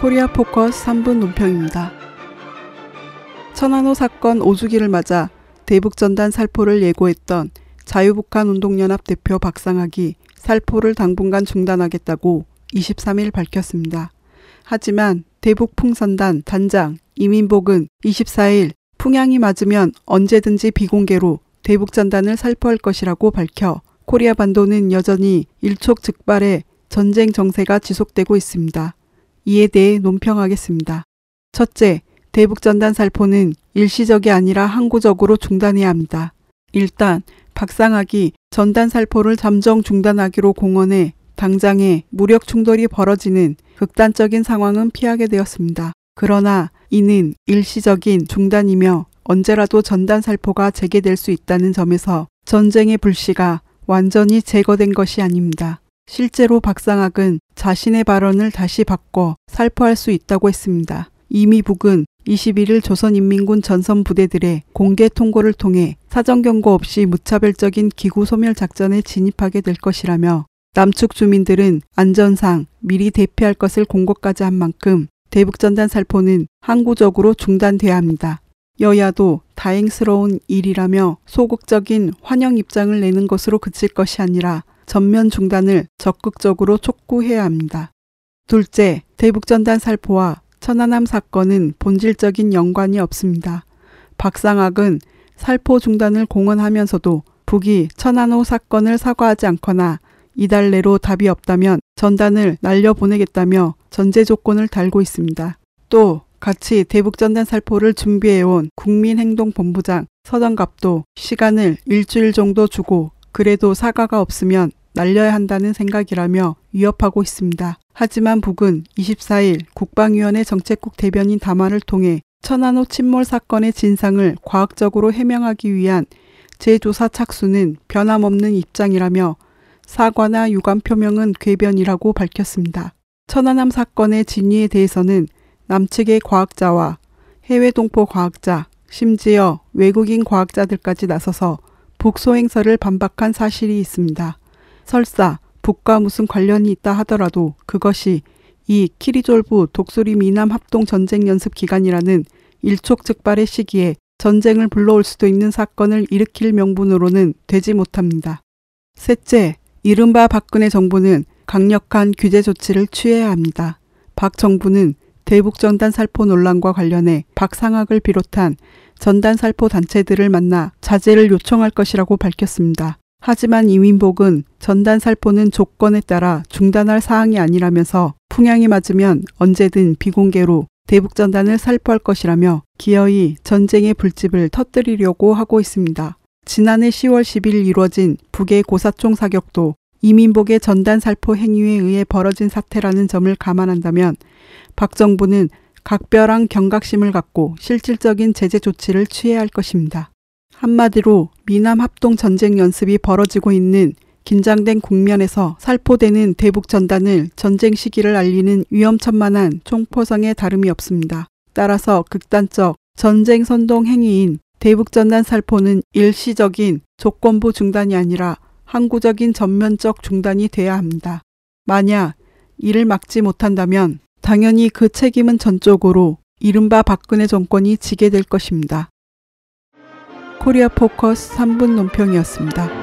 코리아 포커스 3분 논평입니다. 천안호 사건 5주기를 맞아 대북전단 살포를 예고했던 자유북한 운동연합 대표 박상학이 살포를 당분간 중단하겠다고 23일 밝혔습니다. 하지만 대북 풍선단 단장 이민복은 24일 풍향이 맞으면 언제든지 비공개로 대북전단을 살포할 것이라고 밝혀 코리아 반도는 여전히 일촉즉발의 전쟁 정세가 지속되고 있습니다. 이에 대해 논평하겠습니다. 첫째, 대북전단 살포는 일시적이 아니라 항구적으로 중단해야 합니다. 일단 박상학이 전단 살포를 잠정 중단하기로 공언해 당장에 무력 충돌이 벌어지는 극단적인 상황은 피하게 되었습니다. 그러나 이는 일시적인 중단이며 언제라도 전단 살포가 재개될 수 있다는 점에서 전쟁의 불씨가 완전히 제거된 것이 아닙니다. 실제로 박상학은 자신의 발언을 다시 바꿔 살포할 수 있다고 했습니다. 이미 북은 21일 조선인민군 전선 부대들의 공개 통고를 통해 사전 경고 없이 무차별적인 기구 소멸 작전에 진입하게 될 것이라며 남측 주민들은 안전상 미리 대피할 것을 공고까지 한 만큼 대북전단 살포는 항구적으로 중단돼야 합니다. 여야도 다행스러운 일이라며 소극적인 환영 입장을 내는 것으로 그칠 것이 아니라 전면 중단을 적극적으로 촉구해야 합니다. 둘째, 대북전단 살포와 천안함 사건은 본질적인 연관이 없습니다. 박상학은 살포 중단을 공언하면서도 북이 천안호 사건을 사과하지 않거나 이달 내로 답이 없다면 전단을 날려보내겠다며 전제 조건을 달고 있습니다. 또 같이 대북전단 살포를 준비해온 국민행동본부장 서정갑도 시간을 일주일 정도 주고 그래도 사과가 없으면 날려야 한다는 생각이라며 위협하고 있습니다. 하지만 북은 24일 국방위원회 정책국 대변인 담화를 통해 천안호 침몰 사건의 진상을 과학적으로 해명하기 위한 재조사 착수는 변함없는 입장이라며 사과나 유감 표명은 궤변이라고 밝혔습니다. 천안함 사건의 진위에 대해서는 남측의 과학자와 해외 동포 과학자, 심지어 외국인 과학자들까지 나서서 북소행설을 반박한 사실이 있습니다. 설사 북과 무슨 관련이 있다 하더라도 그것이 이 키리졸브 독수리 미남 합동 전쟁 연습 기간이라는 일촉즉발의 시기에 전쟁을 불러올 수도 있는 사건을 일으킬 명분으로는 되지 못합니다. 셋째, 이른바 박근혜 정부는 강력한 규제 조치를 취해야 합니다. 박 정부는 대북전단 살포 논란과 관련해 박상학을 비롯한 전단 살포 단체들을 만나 자제를 요청할 것이라고 밝혔습니다. 하지만 이민복은 전단 살포는 조건에 따라 중단할 사항이 아니라면서 풍향이 맞으면 언제든 비공개로 대북 전단을 살포할 것이라며 기어이 전쟁의 불집을 터뜨리려고 하고 있습니다. 지난해 10월 10일 이루어진 북의 고사총 사격도 이민복의 전단 살포 행위에 의해 벌어진 사태라는 점을 감안한다면 박 정부는 각별한 경각심을 갖고 실질적인 제재 조치를 취해야 할 것입니다. 한마디로 미남 합동 전쟁 연습이 벌어지고 있는 긴장된 국면에서 살포되는 대북 전단을 전쟁 시기를 알리는 위험천만한 총포성에 다름이 없습니다. 따라서 극단적 전쟁 선동 행위인 대북 전단 살포는 일시적인 조건부 중단이 아니라 항구적인 전면적 중단이 돼야 합니다. 만약 이를 막지 못한다면 당연히 그 책임은 전적으로 이른바 박근혜 정권이 지게 될 것입니다. 코리아 포커스 3분 논평이었습니다.